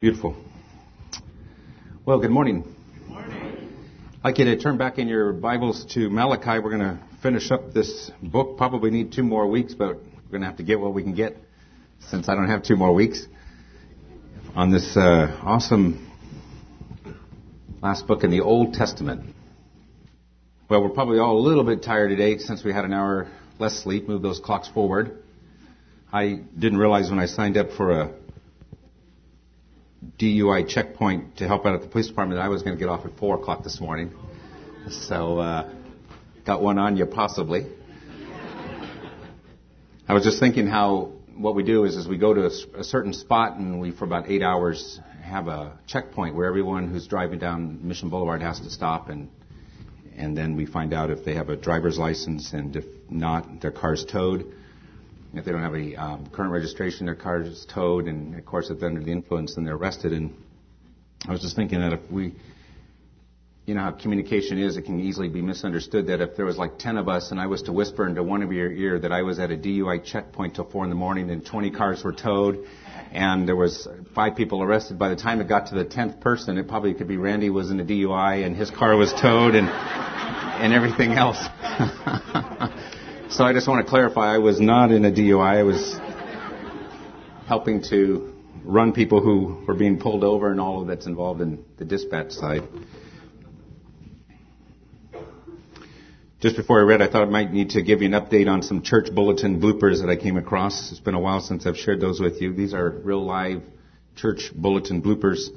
Beautiful. Well, good morning. Good morning. I'd like you to turn back in your Bibles to Malachi. We're going to finish up this book. Probably need two more weeks, but we're going to have to get what we can get since I don't have two more weeks on this uh, awesome last book in the Old Testament. Well, we're probably all a little bit tired today since we had an hour less sleep. Move those clocks forward. I didn't realize when I signed up for a DUI checkpoint to help out at the police department. I was going to get off at 4 o'clock this morning. So, uh, got one on you possibly. I was just thinking how what we do is, is we go to a, a, certain spot and we, for about eight hours, have a checkpoint where everyone who's driving down Mission Boulevard has to stop and and then we find out if they have a driver's license and if not, their car's towed. If they don't have a um, current registration, their car is towed, and of course, if they're under the influence, then they're arrested. And I was just thinking that if we, you know how communication is, it can easily be misunderstood. That if there was like 10 of us and I was to whisper into one of your ear that I was at a DUI checkpoint till 4 in the morning and 20 cars were towed, and there was five people arrested. By the time it got to the 10th person, it probably could be Randy was in a DUI and his car was towed and, and everything else. So I just want to clarify, I was not in a DUI. I was helping to run people who were being pulled over and all of that's involved in the dispatch side. Just before I read, I thought I might need to give you an update on some church bulletin bloopers that I came across. It's been a while since I've shared those with you. These are real live church bulletin bloopers.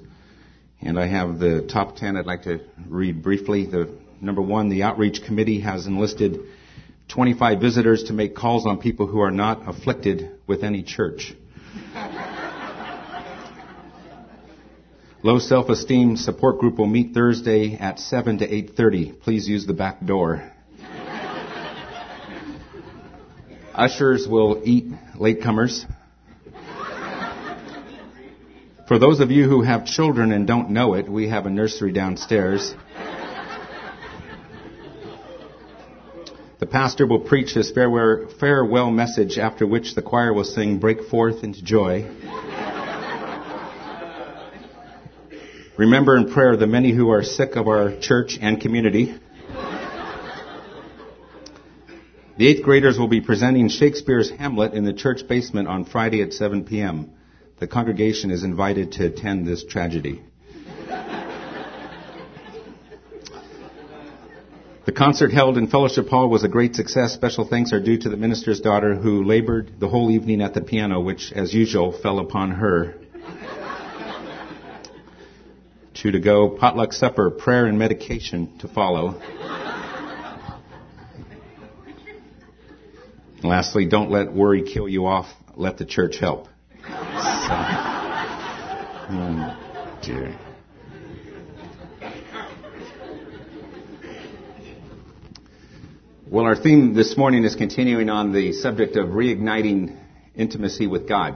And I have the top 10 I'd like to read briefly. The number one, the outreach committee has enlisted 25 visitors to make calls on people who are not afflicted with any church. Low self-esteem support group will meet Thursday at 7 to 8.30. Please use the back door. Ushers will eat latecomers. For those of you who have children and don't know it, we have a nursery downstairs. The pastor will preach his farewell message, after which the choir will sing Break Forth into Joy. Remember in prayer the many who are sick of our church and community. The eighth graders will be presenting Shakespeare's Hamlet in the church basement on Friday at 7 p.m. The congregation is invited to attend this tragedy. The concert held in Fellowship Hall was a great success. Special thanks are due to the minister's daughter who labored the whole evening at the piano, which, as usual, fell upon her. Two to go, potluck supper, prayer and medication to follow. Lastly, don't let worry kill you off. Let the church help. So, oh dear. Well, our theme this morning is continuing on the subject of reigniting intimacy with God.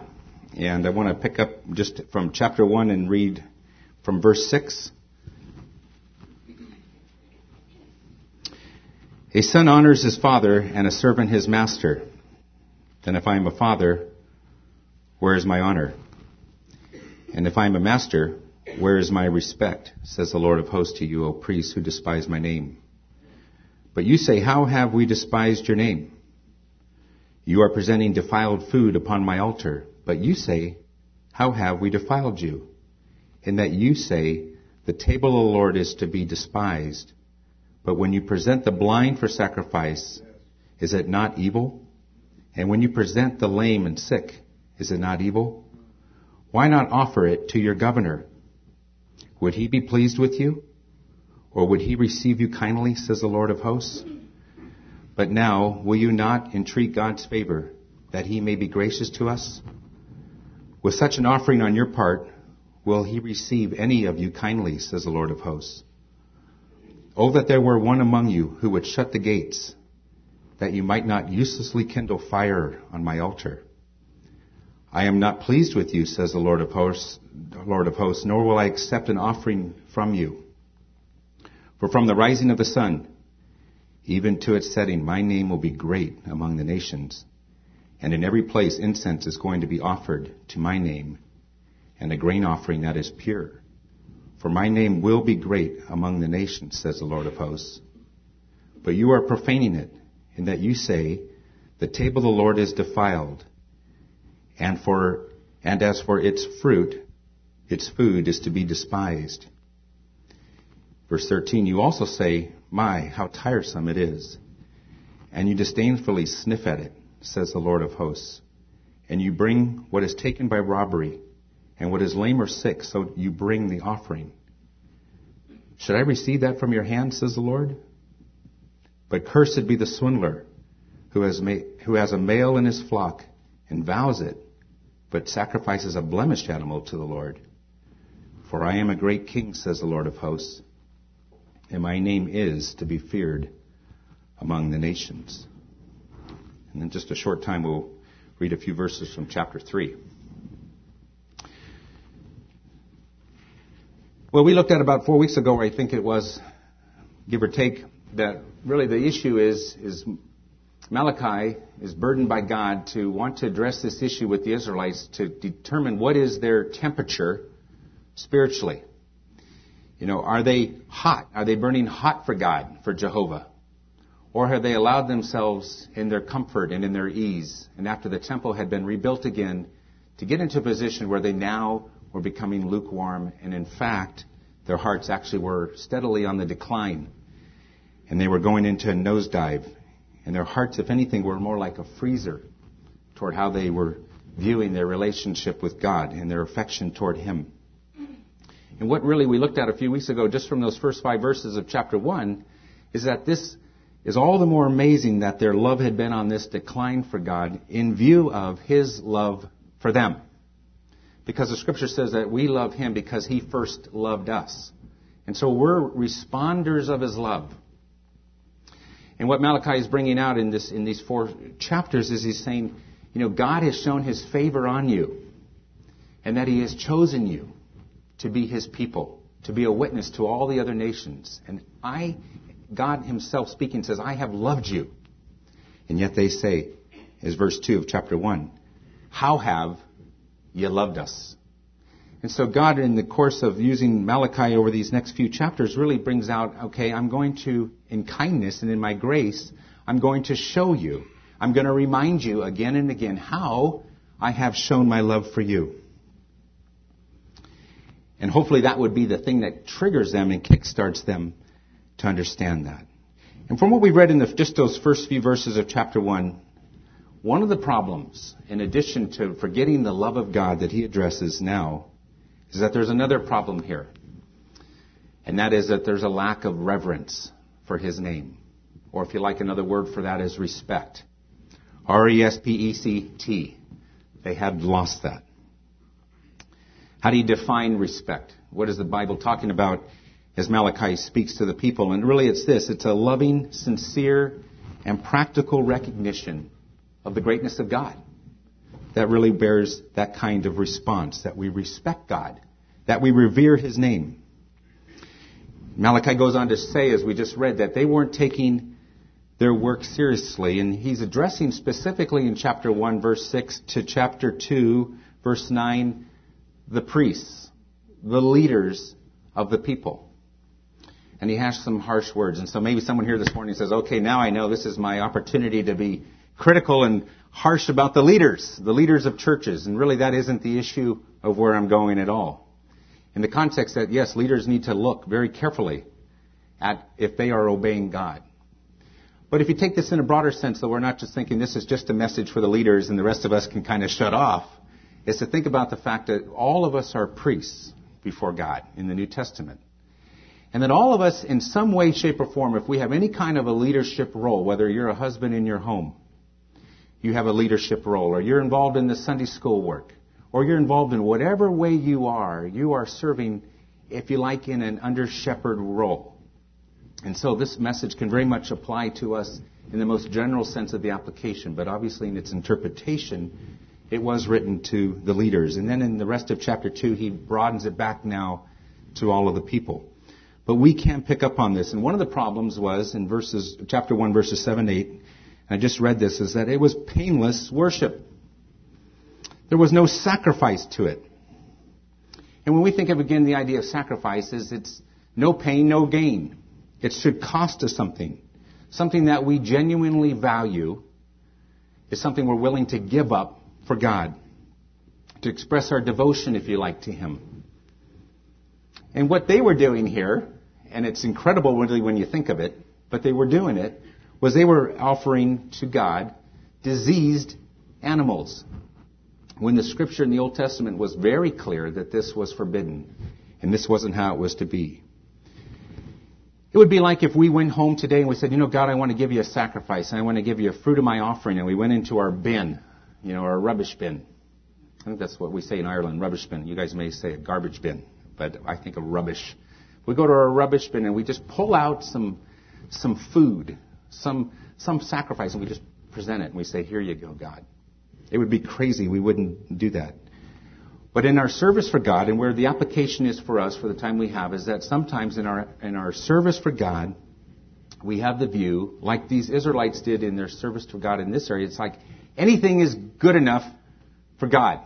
And I want to pick up just from chapter 1 and read from verse 6. A son honors his father and a servant his master. Then if I am a father, where is my honor? And if I am a master, where is my respect? Says the Lord of hosts to you, O priests who despise my name. But you say, How have we despised your name? You are presenting defiled food upon my altar. But you say, How have we defiled you? In that you say, The table of the Lord is to be despised. But when you present the blind for sacrifice, is it not evil? And when you present the lame and sick, is it not evil? Why not offer it to your governor? Would he be pleased with you? Or would he receive you kindly, says the Lord of hosts? But now, will you not entreat God's favor, that he may be gracious to us? With such an offering on your part, will he receive any of you kindly, says the Lord of hosts? Oh, that there were one among you who would shut the gates, that you might not uselessly kindle fire on my altar. I am not pleased with you, says the Lord of hosts, Lord of hosts, nor will I accept an offering from you. For from the rising of the sun, even to its setting, my name will be great among the nations. And in every place incense is going to be offered to my name. and a grain offering that is pure. For my name will be great among the nations, says the Lord of hosts. But you are profaning it, in that you say, The table of the Lord is defiled, and for and as for its fruit, its food is to be despised. Verse 13, you also say, My, how tiresome it is. And you disdainfully sniff at it, says the Lord of hosts. And you bring what is taken by robbery, and what is lame or sick, so you bring the offering. Should I receive that from your hand, says the Lord? But cursed be the swindler who has, ma- who has a male in his flock and vows it, but sacrifices a blemished animal to the Lord. For I am a great king, says the Lord of hosts, and my name is to be feared among the nations. And in just a short time, we'll read a few verses from chapter 3. Well, we looked at about four weeks ago, I think it was, give or take, that really the issue is, is Malachi is burdened by God to want to address this issue with the Israelites to determine what is their temperature spiritually. You know, are they hot? Are they burning hot for God, for Jehovah? Or have they allowed themselves in their comfort and in their ease, and after the temple had been rebuilt again, to get into a position where they now were becoming lukewarm, and in fact, their hearts actually were steadily on the decline. And they were going into a nosedive. And their hearts, if anything, were more like a freezer toward how they were viewing their relationship with God and their affection toward Him. And what really we looked at a few weeks ago, just from those first five verses of chapter 1, is that this is all the more amazing that their love had been on this decline for God in view of His love for them. Because the scripture says that we love him because he first loved us. And so we're responders of his love. And what Malachi is bringing out in this, in these four chapters is he's saying, you know, God has shown his favor on you and that he has chosen you to be his people, to be a witness to all the other nations. And I, God himself speaking says, I have loved you. And yet they say, as verse 2 of chapter 1, how have you loved us. And so God, in the course of using Malachi over these next few chapters, really brings out, okay, I'm going to, in kindness and in my grace, I'm going to show you. I'm going to remind you again and again how I have shown my love for you. And hopefully that would be the thing that triggers them and kickstarts them to understand that. And from what we read in the, just those first few verses of chapter 1, one of the problems, in addition to forgetting the love of God that he addresses now, is that there's another problem here. And that is that there's a lack of reverence for his name. Or if you like, another word for that is respect. R-E-S-P-E-C-T. They had lost that. How do you define respect? What is the Bible talking about as Malachi speaks to the people? And really it's this. It's a loving, sincere, and practical recognition of the greatness of God. That really bears that kind of response, that we respect God, that we revere His name. Malachi goes on to say, as we just read, that they weren't taking their work seriously, and he's addressing specifically in chapter 1, verse 6 to chapter 2, verse 9, the priests, the leaders of the people. And he has some harsh words. And so maybe someone here this morning says, okay, now I know this is my opportunity to be critical and harsh about the leaders, the leaders of churches, and really that isn't the issue of where I'm going at all. In the context that, yes, leaders need to look very carefully at if they are obeying God. But if you take this in a broader sense, though, we're not just thinking this is just a message for the leaders and the rest of us can kind of shut off, is to think about the fact that all of us are priests before God in the New Testament. And that all of us, in some way, shape, or form, if we have any kind of a leadership role, whether you're a husband in your home, you have a leadership role, or you're involved in the Sunday school work, or you're involved in whatever way you are, you are serving, if you like, in an under shepherd role. And so this message can very much apply to us in the most general sense of the application, but obviously in its interpretation, it was written to the leaders. And then in the rest of chapter 2, he broadens it back now to all of the people. But we can pick up on this. And one of the problems was in verses, chapter 1, verses 7 8, I just read this, is that it was painless worship. There was no sacrifice to it. And when we think of again the idea of sacrifice is it's no pain, no gain. It should cost us something. Something that we genuinely value is something we're willing to give up for God. To express our devotion, if you like, to Him. And what they were doing here, and it's incredible really when you think of it, but they were doing it, was they were offering to God diseased animals. When the scripture in the Old Testament was very clear that this was forbidden, and this wasn't how it was to be. It would be like if we went home today and we said, you know, God, I want to give you a sacrifice, and I want to give you a fruit of my offering, and we went into our bin, you know, our rubbish bin. I think that's what we say in Ireland, rubbish bin. You guys may say a garbage bin, but I think of rubbish. We go to our rubbish bin and we just pull out some, some food, some, some sacrifice, and we just present it and we say, here you go, God. It would be crazy. We wouldn't do that. But in our service for God, and where the application is for us for the time we have, is that sometimes in our, in our service for God, we have the view, like these Israelites did in their service to God in this area, it's like anything is good enough for God.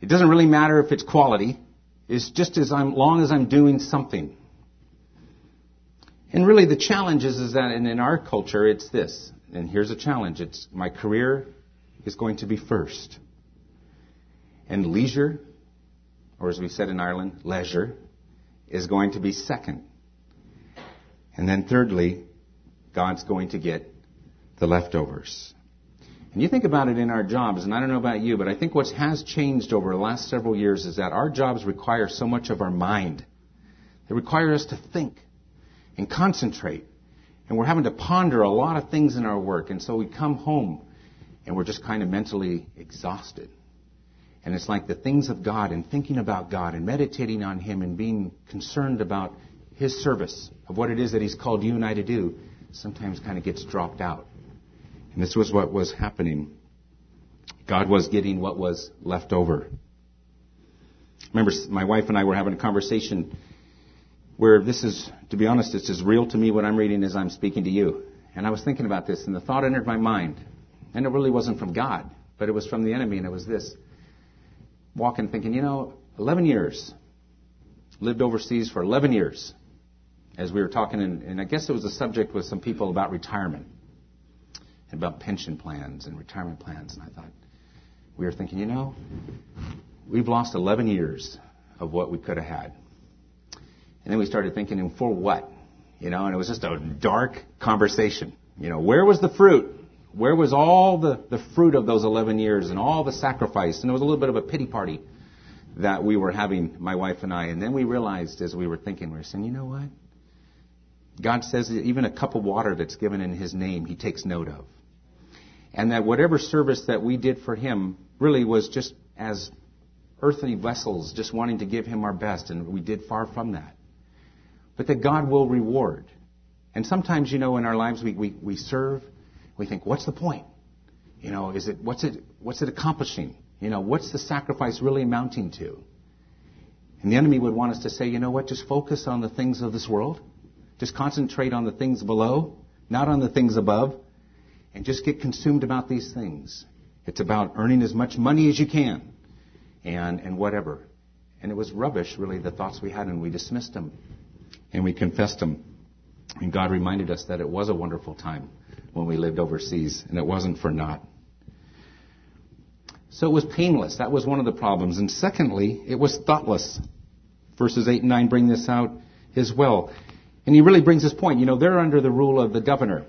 It doesn't really matter if it's quality. It's just as I'm, long as I'm doing something. And really the challenge is, is that in, in our culture, it's this. And here's a challenge. It's my career is going to be first. And leisure, or as we said in Ireland, leisure, is going to be second. And then thirdly, God's going to get the leftovers. And you think about it in our jobs, and I don't know about you, but I think what has changed over the last several years is that our jobs require so much of our mind. They require us to think and concentrate. And we're having to ponder a lot of things in our work. And so we come home and we're just kind of mentally exhausted. And it's like the things of God and thinking about God and meditating on Him and being concerned about His service of what it is that He's called you and I to do sometimes kind of gets dropped out. And this was what was happening. God was getting what was left over. Remember, my wife and I were having a conversation where this is, to be honest, it's as real to me what I'm reading as I'm speaking to you. And I was thinking about this, and the thought entered my mind. And it really wasn't from God, but it was from the enemy, and it was this walking thinking, you know, 11 years. Lived overseas for 11 years. As we were talking, and, and I guess it was a subject with some people about retirement, and about pension plans and retirement plans. And I thought, we were thinking, you know, we've lost 11 years of what we could have had. And then we started thinking, and for what? You know, and it was just a dark conversation. You know, where was the fruit? Where was all the, the fruit of those 11 years and all the sacrifice? And it was a little bit of a pity party that we were having, my wife and I. And then we realized as we were thinking, we were saying, you know what? God says that even a cup of water that's given in His name, He takes note of. And that whatever service that we did for Him really was just as earthly vessels, just wanting to give Him our best, and we did far from that. But that God will reward. And sometimes, you know, in our lives we, we, we serve we think, what's the point? You know, is it, what's it, what's it accomplishing? You know, what's the sacrifice really amounting to? And the enemy would want us to say, you know what, just focus on the things of this world. Just concentrate on the things below, not on the things above. And just get consumed about these things. It's about earning as much money as you can. And, and whatever. And it was rubbish, really, the thoughts we had, and we dismissed them. And we confessed them. And God reminded us that it was a wonderful time when we lived overseas, and it wasn't for naught. So it was painless. That was one of the problems. And secondly, it was thoughtless. Verses 8 and 9 bring this out as well. And he really brings this point. You know, they're under the rule of the governor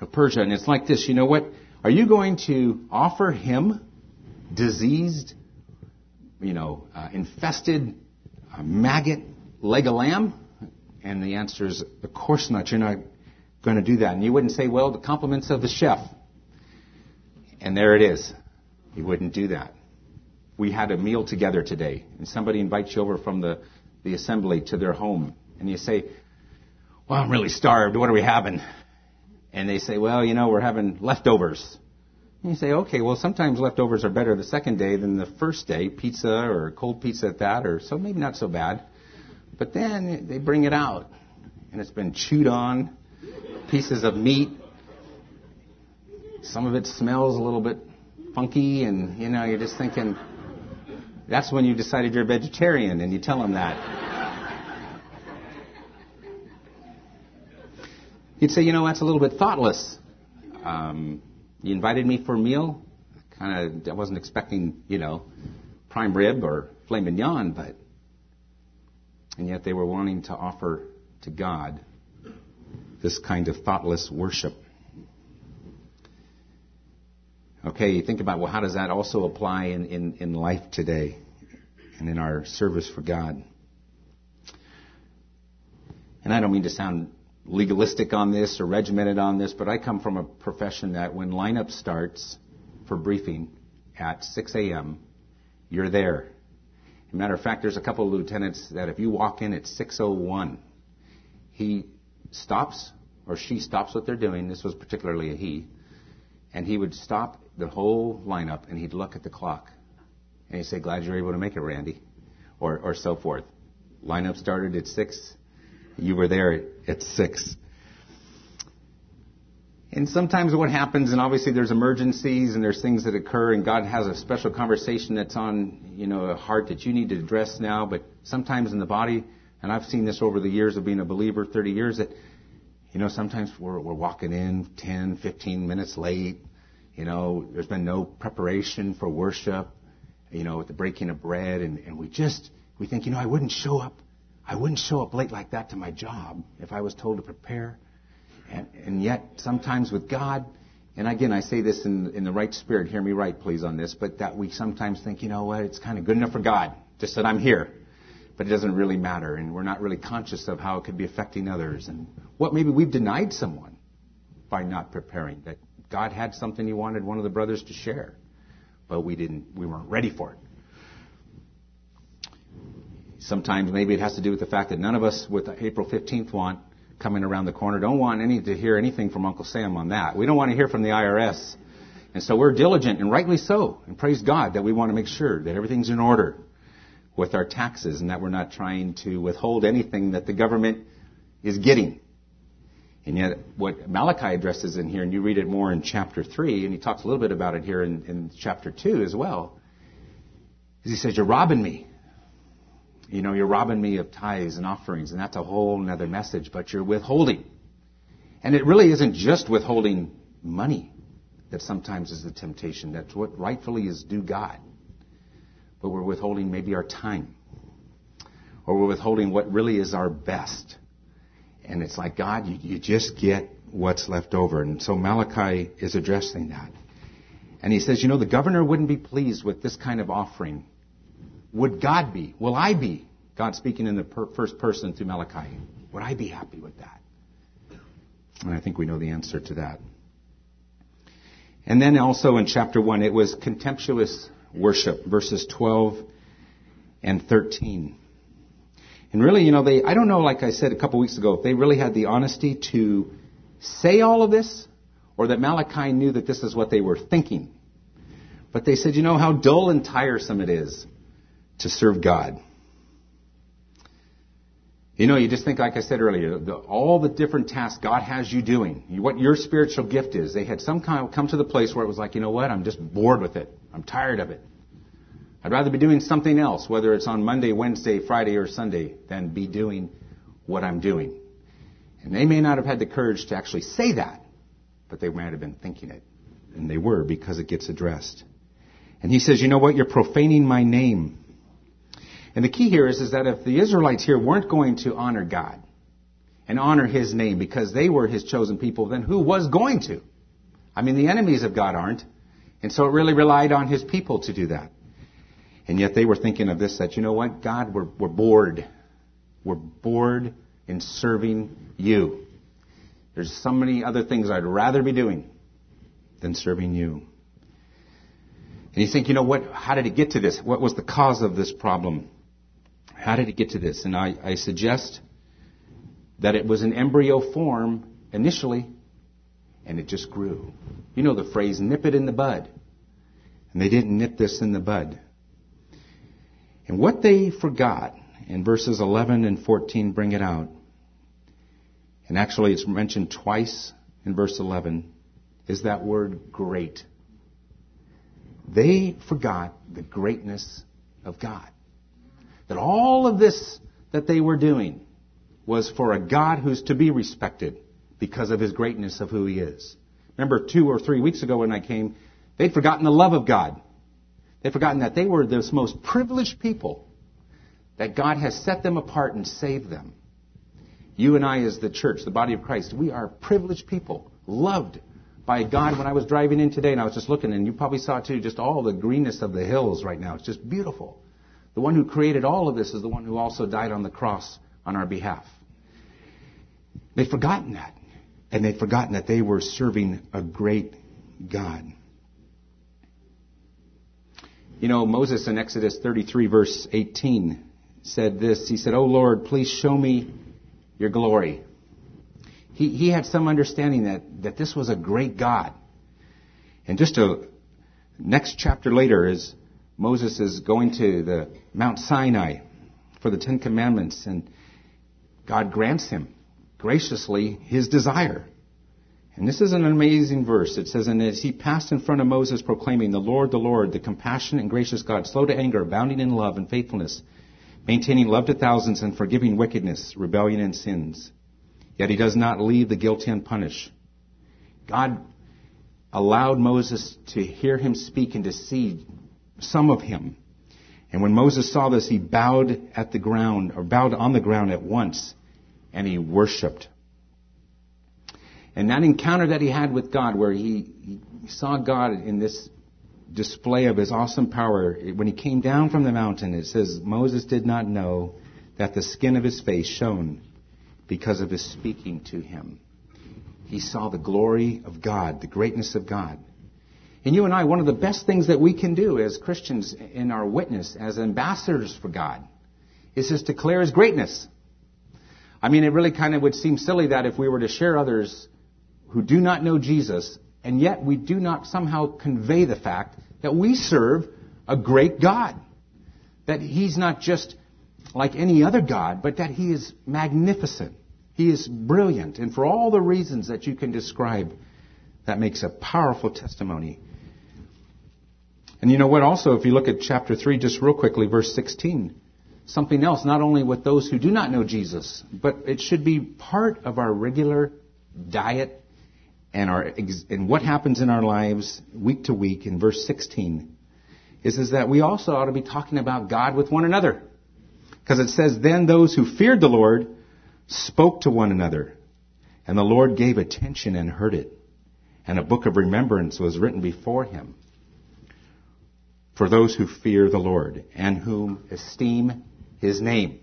of Persia, and it's like this. You know what? Are you going to offer him diseased, you know, uh, infested uh, maggot leg of lamb? And the answer is, of course not. You're not going to do that. And you wouldn't say, well, the compliments of the chef. And there it is. You wouldn't do that. We had a meal together today, and somebody invites you over from the, the assembly to their home, and you say, well, I'm really starved. What are we having? And they say, well, you know, we're having leftovers. And you say, okay, well, sometimes leftovers are better the second day than the first day, pizza or cold pizza at that, or so maybe not so bad. But then they bring it out, and it's been chewed on, pieces of meat. Some of it smells a little bit funky, and you know, you're just thinking, That's when you decided you're a vegetarian and you tell them that. You'd say, you know, that's a little bit thoughtless. Um, you invited me for a meal. Kind of, I wasn't expecting, you know, prime rib or filet mignon, but, and yet they were wanting to offer to God this kind of thoughtless worship. Okay, you think about, well, how does that also apply in, in, in life today and in our service for God? And I don't mean to sound legalistic on this or regimented on this, but I come from a profession that when lineup starts for briefing at 6 a.m., you're there. As a matter of fact, there's a couple of lieutenants that if you walk in at 6.01, he stops or she stops what they're doing. This was particularly a he. And he would stop the whole lineup and he'd look at the clock. And he'd say, glad you're able to make it, Randy. Or, or so forth. Lineup started at 6. You were there at 6. And sometimes what happens, and obviously there's emergencies and there's things that occur, and God has a special conversation that's on, you know, a heart that you need to address now. But sometimes in the body, and I've seen this over the years of being a believer, 30 years, that, you know, sometimes we're, we're walking in 10, 15 minutes late. You know, there's been no preparation for worship, you know, with the breaking of bread, and, and we just, we think, you know, I wouldn't show up, I wouldn't show up late like that to my job if I was told to prepare. And, and yet, sometimes with God, and again, I say this in, in the right spirit, hear me right, please, on this, but that we sometimes think, you know what, it's kind of good enough for God, just that I'm here. But it doesn't really matter, and we're not really conscious of how it could be affecting others, and what maybe we've denied someone by not preparing. That God had something He wanted one of the brothers to share, but we didn't, we weren't ready for it. Sometimes maybe it has to do with the fact that none of us with April 15th want coming around the corner. Don't want any to hear anything from Uncle Sam on that. We don't want to hear from the IRS. And so we're diligent, and rightly so, and praise God that we want to make sure that everything's in order with our taxes and that we're not trying to withhold anything that the government is getting. And yet, what Malachi addresses in here, and you read it more in chapter 3, and he talks a little bit about it here in, in chapter 2 as well, is he says, You're robbing me. You know, you're robbing me of tithes and offerings, and that's a whole other message, but you're withholding. And it really isn't just withholding money that sometimes is the temptation. That's what rightfully is due God. But we're withholding maybe our time. Or we're withholding what really is our best. And it's like, God, you, you just get what's left over. And so Malachi is addressing that. And he says, you know, the governor wouldn't be pleased with this kind of offering would God be? Will I be? God speaking in the per- first person through Malachi. Would I be happy with that? And I think we know the answer to that. And then also in chapter 1, it was contemptuous worship, verses 12 and 13. And really, you know, they, I don't know, like I said a couple weeks ago, if they really had the honesty to say all of this, or that Malachi knew that this is what they were thinking. But they said, you know how dull and tiresome it is to serve God. You know, you just think, like I said earlier, the, all the different tasks God has you doing, what your spiritual gift is. They had some kind of come to the place where it was like, you know what, I'm just bored with it. I'm tired of it. I'd rather be doing something else, whether it's on Monday, Wednesday, Friday, or Sunday, than be doing what I'm doing. And they may not have had the courage to actually say that, but they might have been thinking it. And they were because it gets addressed. And he says, you know what, you're profaning my name. And the key here is, is that if the Israelites here weren't going to honor God and honor His name because they were His chosen people, then who was going to? I mean, the enemies of God aren't. And so it really relied on His people to do that. And yet they were thinking of this, that, you know what, God, we're, we're bored. We're bored in serving you. There's so many other things I'd rather be doing than serving you. And you think, you know what, how did it get to this? What was the cause of this problem? How did it get to this? And I, I suggest that it was an embryo form initially, and it just grew. You know the phrase, nip it in the bud. And they didn't nip this in the bud. And what they forgot, in verses 11 and 14 bring it out, and actually it's mentioned twice in verse 11, is that word great. They forgot the greatness of God. That all of this that they were doing was for a God who's to be respected because of his greatness of who he is. Remember two or three weeks ago when I came, they'd forgotten the love of God. They'd forgotten that they were the most privileged people, that God has set them apart and saved them. You and I, as the church, the body of Christ, we are privileged people, loved by God. When I was driving in today and I was just looking, and you probably saw too, just all the greenness of the hills right now. It's just beautiful. The one who created all of this is the one who also died on the cross on our behalf. They'd forgotten that. And they'd forgotten that they were serving a great God. You know, Moses in Exodus 33 verse 18 said this. He said, Oh Lord, please show me your glory. He, he had some understanding that, that this was a great God. And just a next chapter later is Moses is going to the Mount Sinai for the Ten Commandments and God grants him graciously his desire. And this is an amazing verse. It says, And as he passed in front of Moses proclaiming, The Lord, the Lord, the compassionate and gracious God, slow to anger, abounding in love and faithfulness, maintaining love to thousands and forgiving wickedness, rebellion and sins. Yet he does not leave the guilty unpunished. God allowed Moses to hear him speak and to see some of him. And when Moses saw this, he bowed at the ground, or bowed on the ground at once, and he worshiped. And that encounter that he had with God, where he, he saw God in this display of his awesome power, when he came down from the mountain, it says Moses did not know that the skin of his face shone because of his speaking to him. He saw the glory of God, the greatness of God. And you and I, one of the best things that we can do as Christians in our witness, as ambassadors for God, is just declare His greatness. I mean, it really kind of would seem silly that if we were to share others who do not know Jesus, and yet we do not somehow convey the fact that we serve a great God. That He's not just like any other God, but that He is magnificent. He is brilliant. And for all the reasons that you can describe, that makes a powerful testimony. And you know what? Also, if you look at chapter 3, just real quickly, verse 16, something else, not only with those who do not know Jesus, but it should be part of our regular diet and, our, and what happens in our lives week to week in verse 16 is, is that we also ought to be talking about God with one another. Because it says, then those who feared the Lord spoke to one another, and the Lord gave attention and heard it, and a book of remembrance was written before him for those who fear the Lord and whom esteem his name.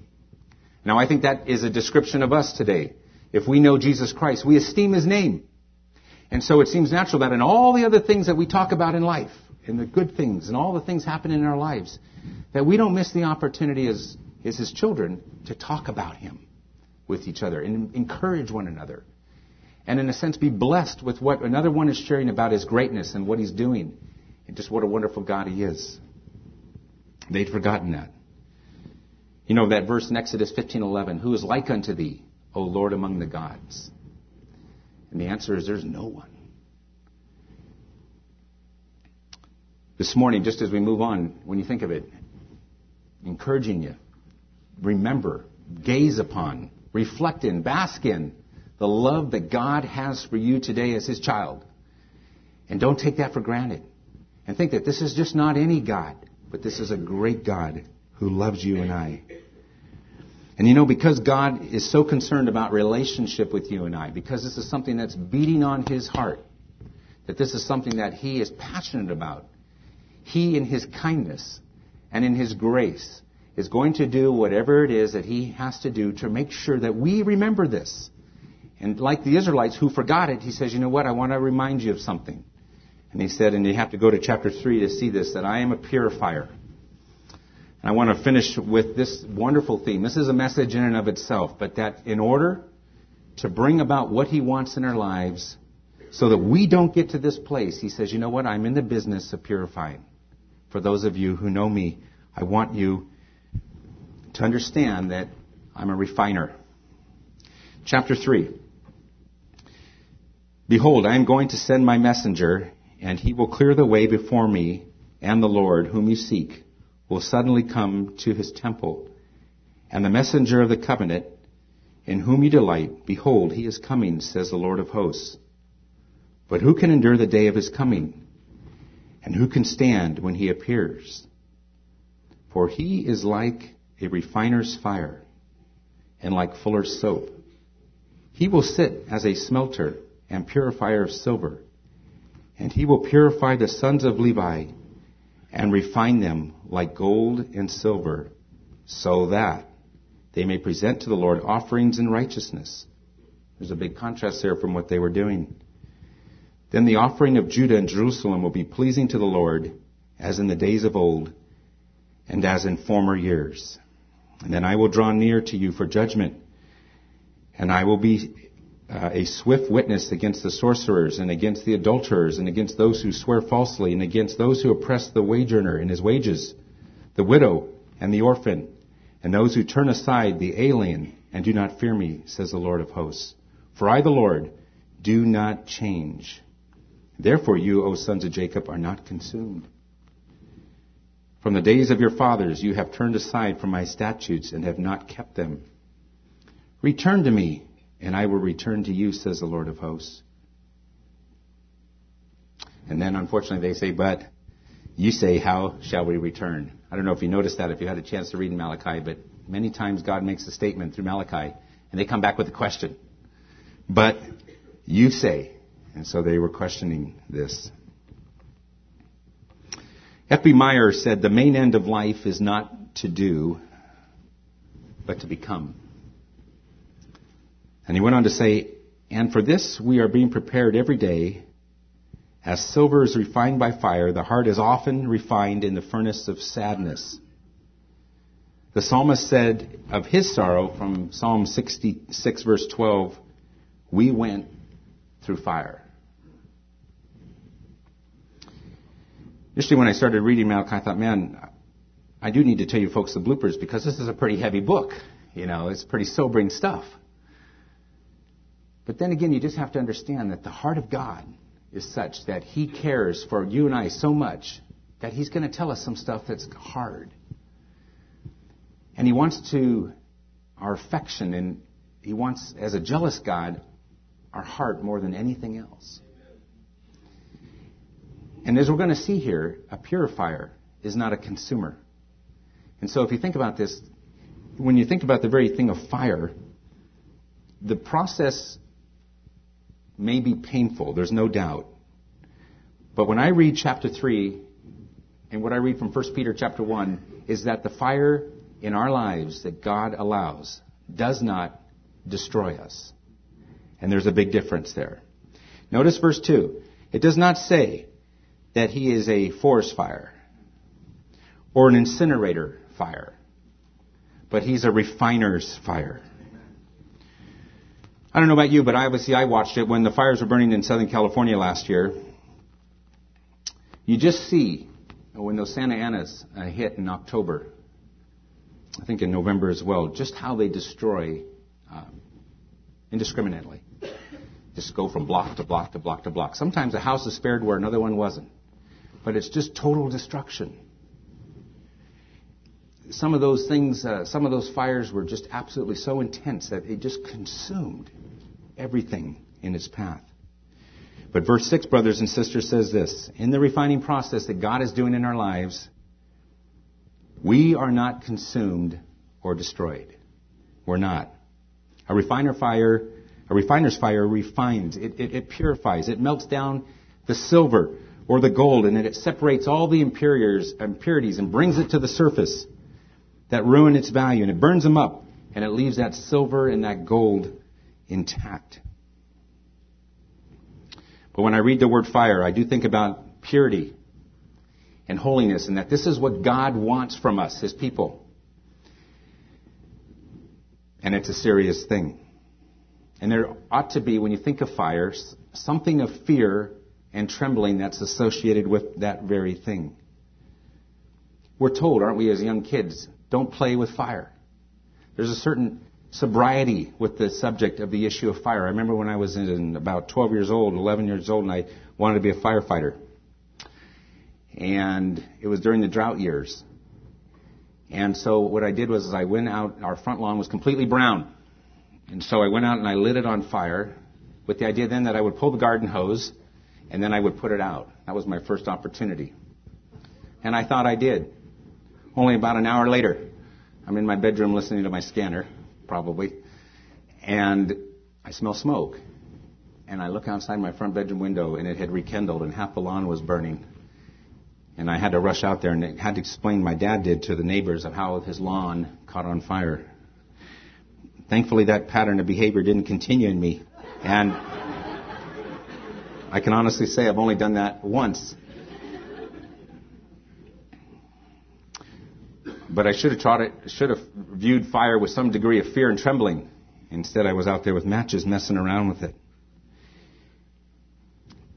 Now I think that is a description of us today. If we know Jesus Christ, we esteem his name. And so it seems natural that in all the other things that we talk about in life, in the good things and all the things happening in our lives, that we don't miss the opportunity as, as his children to talk about him with each other and encourage one another. And in a sense, be blessed with what another one is sharing about his greatness and what he's doing and just what a wonderful God he is. They'd forgotten that. You know that verse in Exodus 15:11, who is like unto thee, O Lord among the gods? And the answer is there's no one. This morning, just as we move on, when you think of it, encouraging you, remember, gaze upon, reflect in, bask in the love that God has for you today as His child. And don't take that for granted. And think that this is just not any God, but this is a great God who loves you and I. And you know, because God is so concerned about relationship with you and I, because this is something that's beating on His heart, that this is something that He is passionate about, He in His kindness and in His grace is going to do whatever it is that He has to do to make sure that we remember this. And like the Israelites who forgot it, He says, you know what, I want to remind you of something. And He said, and you have to go to chapter 3 to see this, that I am a purifier. And I want to finish with this wonderful theme. This is a message in and of itself, but that in order to bring about what He wants in our lives, so that we don't get to this place, He says, you know what? I'm in the business of purifying. For those of you who know me, I want you to understand that I'm a refiner. Chapter 3. Behold, I am going to send my messenger, and he will clear the way before me and the Lord whom you seek will suddenly come to his temple. And the messenger of the covenant, in whom you delight, behold, he is coming, says the Lord of hosts. But who can endure the day of his coming? And who can stand when he appears? For he is like a refiner's fire and like fuller's soap. He will sit as a smelter and purifier of silver, and he will purify the sons of Levi and refine them like gold and silver, so that they may present to the Lord offerings in righteousness. There's a big contrast there from what they were doing. Then the offering of Judah and Jerusalem will be pleasing to the Lord, as in the days of old, and as in former years. And then I will draw near to you for judgment, and I will be uh, a swift witness against the sorcerers and against the adulterers and against those who swear falsely and against those who oppress the wage earner in his wages, the widow and the orphan, and those who turn aside the alien and do not fear me, says the Lord of hosts. For I, the Lord, do not change. Therefore you, O sons of Jacob, are not consumed. From the days of your fathers you have turned aside from my statutes and have not kept them. Return to me, and I will return to you, says the Lord of hosts. And then unfortunately they say, but you say, how shall we return? I don't know if you noticed that, if you had a chance to read in Malachi, but many times God makes a statement through Malachi, and they come back with a question. But you say, and so they were questioning this. F.B. Meyer said, the main end of life is not to do, but to become. And he went on to say, and for this we are being prepared every day. As silver is refined by fire, the heart is often refined in the furnace of sadness. The psalmist said of his sorrow from Psalm 66 verse 12, we went through fire. Initially, when I started reading Malachi, I thought, man, I do need to tell you folks the bloopers because this is a pretty heavy book. You know, it's pretty sobering stuff. But then again, you just have to understand that the heart of God is such that He cares for you and I so much that He's going to tell us some stuff that's hard. And He wants to, our affection, and He wants, as a jealous God, our heart more than anything else. And as we're going to see here, a purifier is not a consumer. And so if you think about this, when you think about the very thing of fire, the process may be painful, there's no doubt. But when I read chapter 3, and what I read from 1 Peter chapter 1, is that the fire in our lives that God allows does not destroy us. And there's a big difference there. Notice verse 2. It does not say, that he is a forest fire or an incinerator fire, but he's a refiner's fire. I don't know about you, but obviously I watched it when the fires were burning in Southern California last year. You just see when those Santa Anas uh, hit in October, I think in November as well, just how they destroy um, indiscriminately. Just go from block to block to block to block. Sometimes a house is spared where another one wasn't but it's just total destruction. Some of those things, uh, some of those fires were just absolutely so intense that it just consumed everything in its path. But verse 6, brothers and sisters, says this In the refining process that God is doing in our lives, we are not consumed or destroyed. We're not. A refiner fire, a refiner's fire refines, it, it, it purifies, it melts down the silver or the gold, and it separates all the impurities and brings it to the surface that ruin its value, and it burns them up, and it leaves that silver and that gold intact. But when I read the word fire, I do think about purity and holiness, and that this is what God wants from us, His people. And it's a serious thing. And there ought to be, when you think of fire, something of fear and trembling that's associated with that very thing. We're told, aren't we, as young kids, don't play with fire. There's a certain sobriety with the subject of the issue of fire. I remember when I was in about 12 years old, 11 years old, and I wanted to be a firefighter. And it was during the drought years. And so what I did was I went out, our front lawn was completely brown. And so I went out and I lit it on fire with the idea then that I would pull the garden hose and then I would put it out. That was my first opportunity. And I thought I did. Only about an hour later, I'm in my bedroom listening to my scanner, probably, and I smell smoke. And I look outside my front bedroom window and it had rekindled and half the lawn was burning. And I had to rush out there and had to explain, my dad did, to the neighbors of how his lawn caught on fire. Thankfully, that pattern of behavior didn't continue in me. And I can honestly say I've only done that once. But I should have tried it, should have viewed fire with some degree of fear and trembling. Instead, I was out there with matches messing around with it.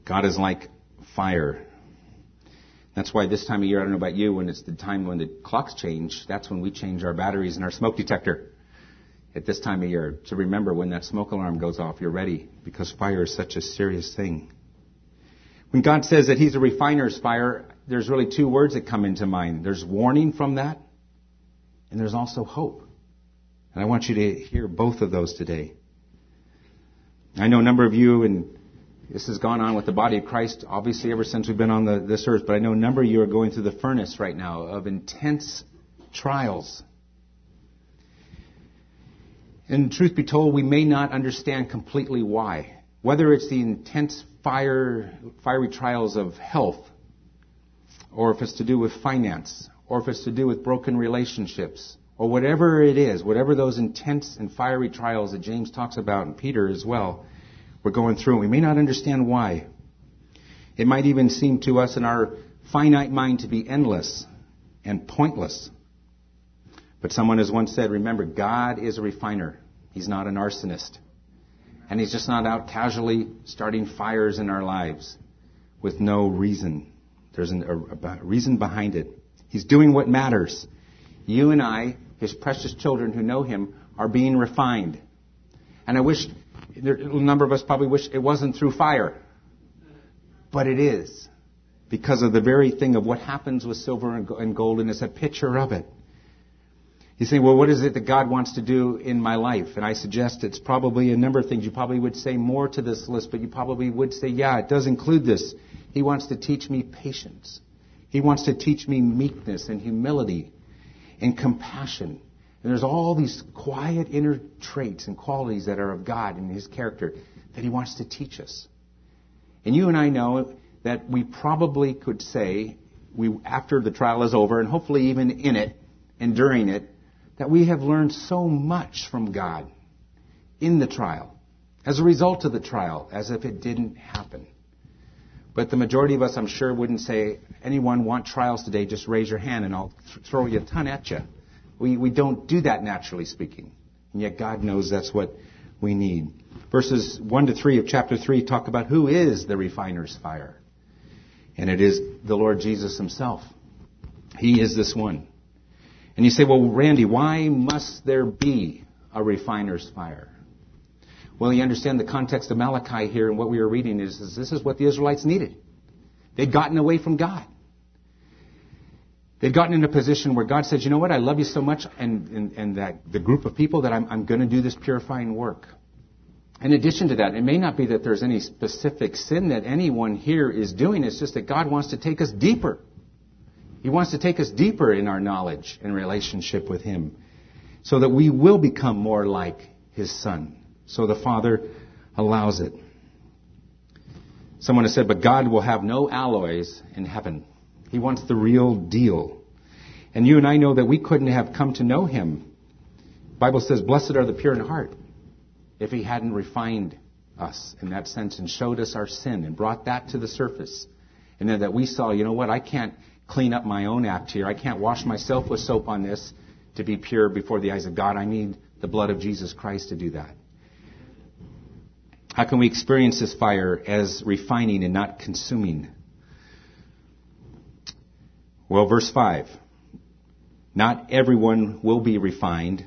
God is like fire. That's why this time of year, I don't know about you, when it's the time when the clocks change, that's when we change our batteries in our smoke detector. At this time of year, to remember when that smoke alarm goes off, you're ready, because fire is such a serious thing. When God says that He's a refiner's fire, there's really two words that come into mind. There's warning from that, and there's also hope. And I want you to hear both of those today. I know a number of you, and this has gone on with the body of Christ, obviously, ever since we've been on the, this earth, but I know a number of you are going through the furnace right now of intense trials. And truth be told, we may not understand completely why. Whether it's the intense fire, fiery trials of health, or if it's to do with finance, or if it's to do with broken relationships, or whatever it is, whatever those intense and fiery trials that James talks about and Peter as well, we're going through. We may not understand why. It might even seem to us in our finite mind to be endless and pointless. But someone has once said, remember, God is a refiner. He's not an arsonist. And He's just not out casually starting fires in our lives with no reason. There's an, a, a reason behind it. He's doing what matters. You and I, His precious children who know Him, are being refined. And I wish, a number of us probably wish it wasn't through fire. But it is. Because of the very thing of what happens with silver and gold, and it's a picture of it. You say, well, what is it that God wants to do in my life? And I suggest it's probably a number of things. You probably would say more to this list, but you probably would say, yeah, it does include this. He wants to teach me patience. He wants to teach me meekness and humility and compassion. And there's all these quiet inner traits and qualities that are of God and His character that He wants to teach us. And you and I know that we probably could say, we, after the trial is over, and hopefully even in it and during it, that we have learned so much from God in the trial, as a result of the trial, as if it didn't happen. But the majority of us, I'm sure, wouldn't say, anyone want trials today, just raise your hand and I'll th- throw you a ton at you. We, we don't do that naturally speaking. And yet God knows that's what we need. Verses 1 to 3 of chapter 3 talk about who is the refiner's fire. And it is the Lord Jesus himself. He is this one. And you say, well, Randy, why must there be a refiner's fire? Well, you understand the context of Malachi here and what we are reading is, is this is what the Israelites needed. They'd gotten away from God. They'd gotten in a position where God said, you know what, I love you so much and, and, and that the group of people that I'm, I'm going to do this purifying work. In addition to that, it may not be that there's any specific sin that anyone here is doing. It's just that God wants to take us deeper. He wants to take us deeper in our knowledge and relationship with Him so that we will become more like His Son. So the Father allows it. Someone has said, but God will have no alloys in heaven. He wants the real deal. And you and I know that we couldn't have come to know Him. The Bible says, blessed are the pure in heart if He hadn't refined us in that sense and showed us our sin and brought that to the surface. And then that we saw, you know what, I can't clean up my own act here. I can't wash myself with soap on this to be pure before the eyes of God. I need the blood of Jesus Christ to do that. How can we experience this fire as refining and not consuming? Well, verse 5. Not everyone will be refined.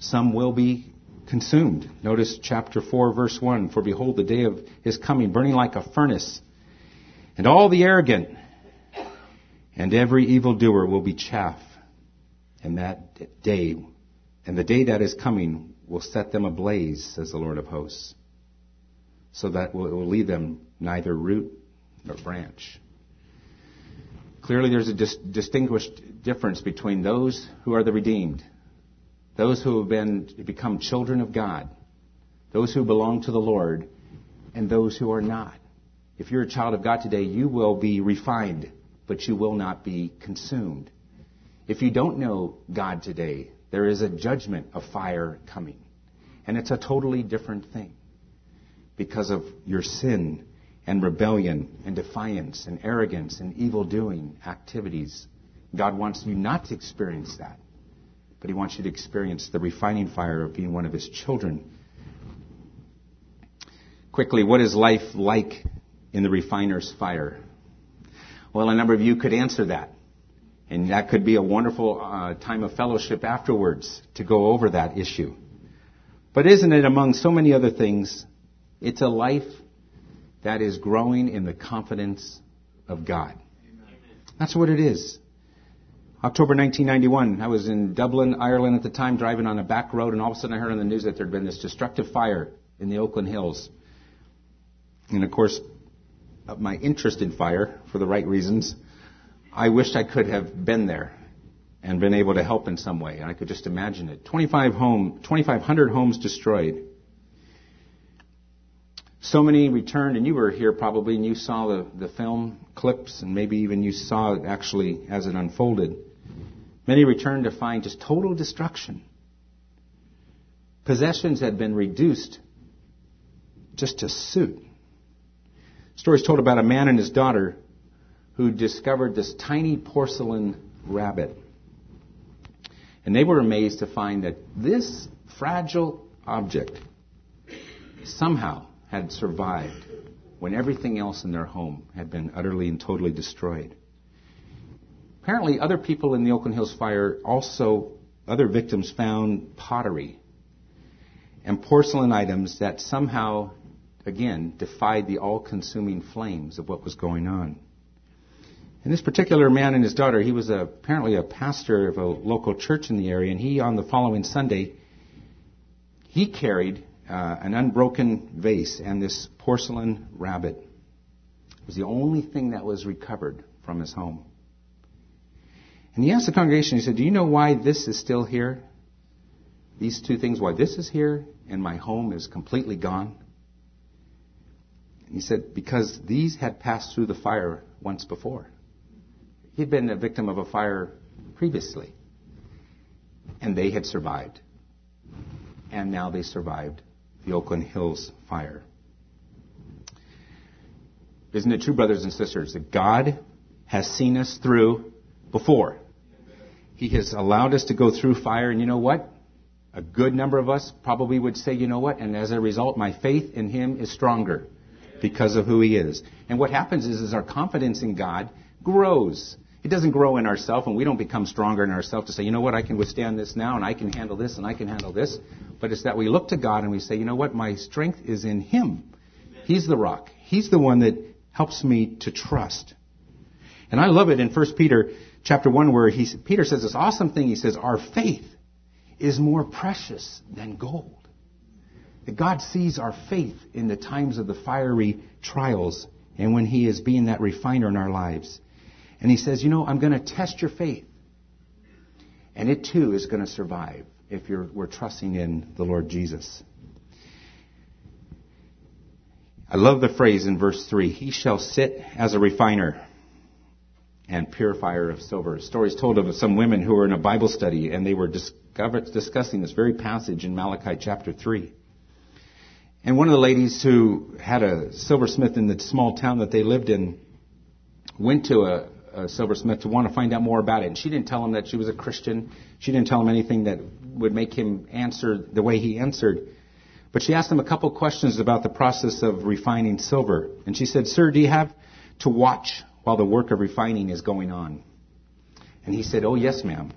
Some will be consumed. Notice chapter 4, verse 1. For behold, the day of his coming, burning like a furnace. And all the arrogant and every evildoer will be chaff, And that day, and the day that is coming, will set them ablaze, says the Lord of hosts, so that it will leave them neither root nor branch. Clearly, there's a dis- distinguished difference between those who are the redeemed, those who have been become children of God, those who belong to the Lord, and those who are not. If you're a child of God today, you will be refined, but you will not be consumed. If you don't know God today, there is a judgment of fire coming. And it's a totally different thing because of your sin and rebellion and defiance and arrogance and evil doing activities. God wants you not to experience that, but He wants you to experience the refining fire of being one of His children. Quickly, what is life like in the refiner's fire? Well, a number of you could answer that. And that could be a wonderful uh, time of fellowship afterwards to go over that issue. But isn't it among so many other things, it's a life that is growing in the confidence of God. That's what it is. October 1991, I was in Dublin, Ireland at the time, driving on a back road, and all of a sudden I heard on the news that there had been this destructive fire in the Oakland Hills. And of course, my interest in fire, for the right reasons, I wished I could have been there and been able to help in some way. And I could just imagine it. 25 home, 2,500 homes destroyed. So many returned, and you were here probably, and you saw the, the film clips, and maybe even you saw it actually as it unfolded. Many returned to find just total destruction. Possessions had been reduced just to suit. Stories told about a man and his daughter who discovered this tiny porcelain rabbit. And they were amazed to find that this fragile object somehow had survived when everything else in their home had been utterly and totally destroyed. Apparently, other people in the Oakland Hills fire also, other victims found pottery and porcelain items that somehow, again, defied the all consuming flames of what was going on. And this particular man and his daughter, he was a, apparently a pastor of a local church in the area, and he, on the following Sunday, he carried uh, an unbroken vase and this porcelain rabbit. It was the only thing that was recovered from his home. And he asked the congregation, he said, Do you know why this is still here? These two things, why this is here and my home is completely gone? And he said, Because these had passed through the fire once before. He'd been a victim of a fire previously, and they had survived. And now they survived the Oakland Hills fire. Isn't it true, brothers and sisters, that God has seen us through before? He has allowed us to go through fire, and you know what? A good number of us probably would say, you know what? And as a result, my faith in Him is stronger because of who He is. And what happens is, is our confidence in God grows. It doesn't grow in ourselves, and we don't become stronger in ourselves to say, you know what, I can withstand this now, and I can handle this, and I can handle this. But it's that we look to God and we say, you know what, my strength is in Him. He's the rock. He's the one that helps me to trust. And I love it in 1 Peter chapter 1 where he, Peter says this awesome thing. He says, our faith is more precious than gold. That God sees our faith in the times of the fiery trials and when He is being that refiner in our lives. And he says, You know, I'm going to test your faith. And it too is going to survive if you're, we're trusting in the Lord Jesus. I love the phrase in verse 3 He shall sit as a refiner and purifier of silver. Stories told of some women who were in a Bible study and they were discussing this very passage in Malachi chapter 3. And one of the ladies who had a silversmith in the small town that they lived in went to a, uh, silversmith to want to find out more about it. And she didn't tell him that she was a Christian. She didn't tell him anything that would make him answer the way he answered. But she asked him a couple questions about the process of refining silver. And she said, Sir, do you have to watch while the work of refining is going on? And he said, Oh, yes, ma'am.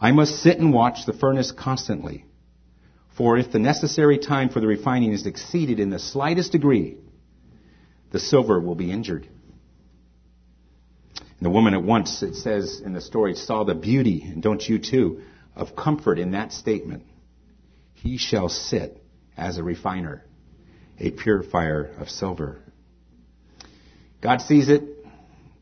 I must sit and watch the furnace constantly. For if the necessary time for the refining is exceeded in the slightest degree, the silver will be injured And the woman at once, it says in the story, saw the beauty, and don't you too, of comfort in that statement. He shall sit as a refiner, a purifier of silver. God sees it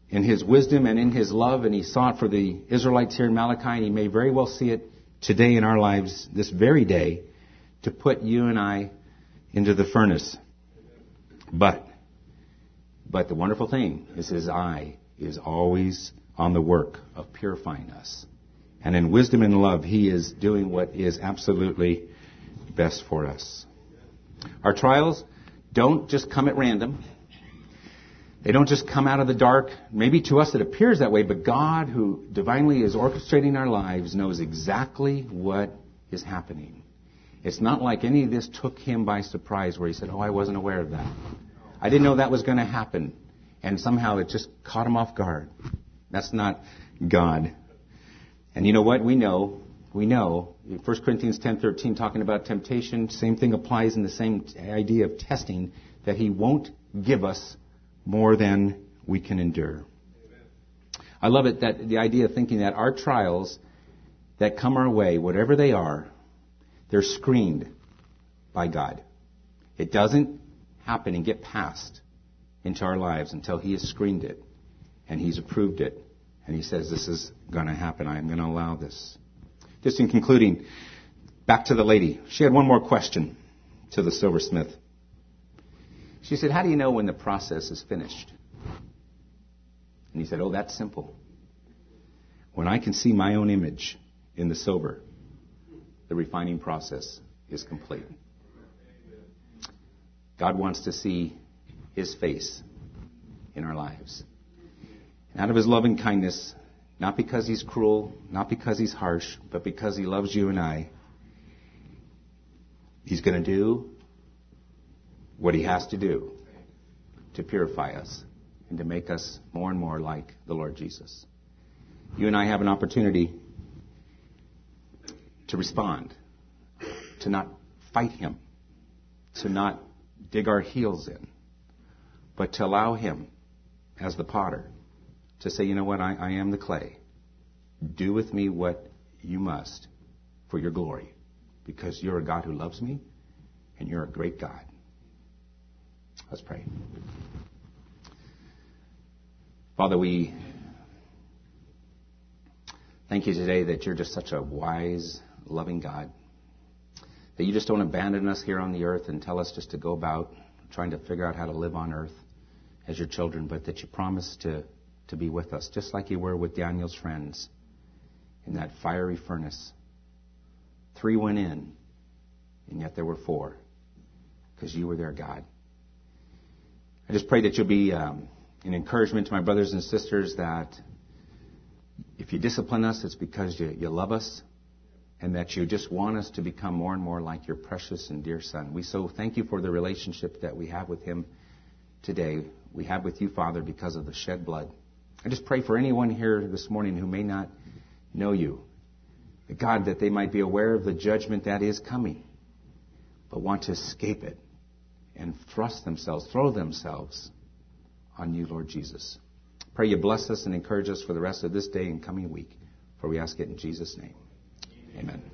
in His wisdom and in His love, and He saw it for the Israelites here in Malachi, and He may very well see it today in our lives, this very day, to put you and I into the furnace. But, but the wonderful thing is His eye is always on the work of purifying us. And in wisdom and love, He is doing what is absolutely best for us. Our trials don't just come at random. They don't just come out of the dark. Maybe to us it appears that way, but God, who divinely is orchestrating our lives, knows exactly what is happening. It's not like any of this took him by surprise where he said, Oh, I wasn't aware of that. I didn't know that was going to happen. And somehow it just caught him off guard. That's not God. And you know what? We know, we know, 1 Corinthians 10:13 talking about temptation, same thing applies in the same idea of testing that he won't give us more than we can endure. I love it that the idea of thinking that our trials that come our way, whatever they are, they're screened by God. It doesn't happen and get passed into our lives until He has screened it and He's approved it. And He says, This is going to happen. I am going to allow this. Just in concluding, back to the lady. She had one more question to the silversmith. She said, How do you know when the process is finished? And he said, Oh, that's simple. When I can see my own image in the silver, the refining process is complete. God wants to see his face in our lives. Out of his loving kindness, not because he's cruel, not because he's harsh, but because he loves you and I, he's going to do what he has to do to purify us and to make us more and more like the Lord Jesus. You and I have an opportunity to respond, to not fight him, to not dig our heels in, but to allow him, as the potter, to say, you know what, I, I am the clay. Do with me what you must for your glory, because you're a God who loves me, and you're a great God. Let's pray. Father, we thank you today that you're just such a wise, loving God. That you just don't abandon us here on the earth and tell us just to go about trying to figure out how to live on earth as your children, but that you promise to, to be with us, just like you were with Daniel's friends in that fiery furnace. Three went in, and yet there were four, because you were their God. I just pray that you'll be um, an encouragement to my brothers and sisters that if you discipline us, it's because you, you love us and that you just want us to become more and more like your precious and dear Son. We so thank you for the relationship that we have with him today. We have with you, Father, because of the shed blood. I just pray for anyone here this morning who may not know you. God, that they might be aware of the judgment that is coming, but want to escape it and thrust themselves, throw themselves on you, Lord Jesus. Pray you bless us and encourage us for the rest of this day and coming week, for we ask it in Jesus' name. Amen.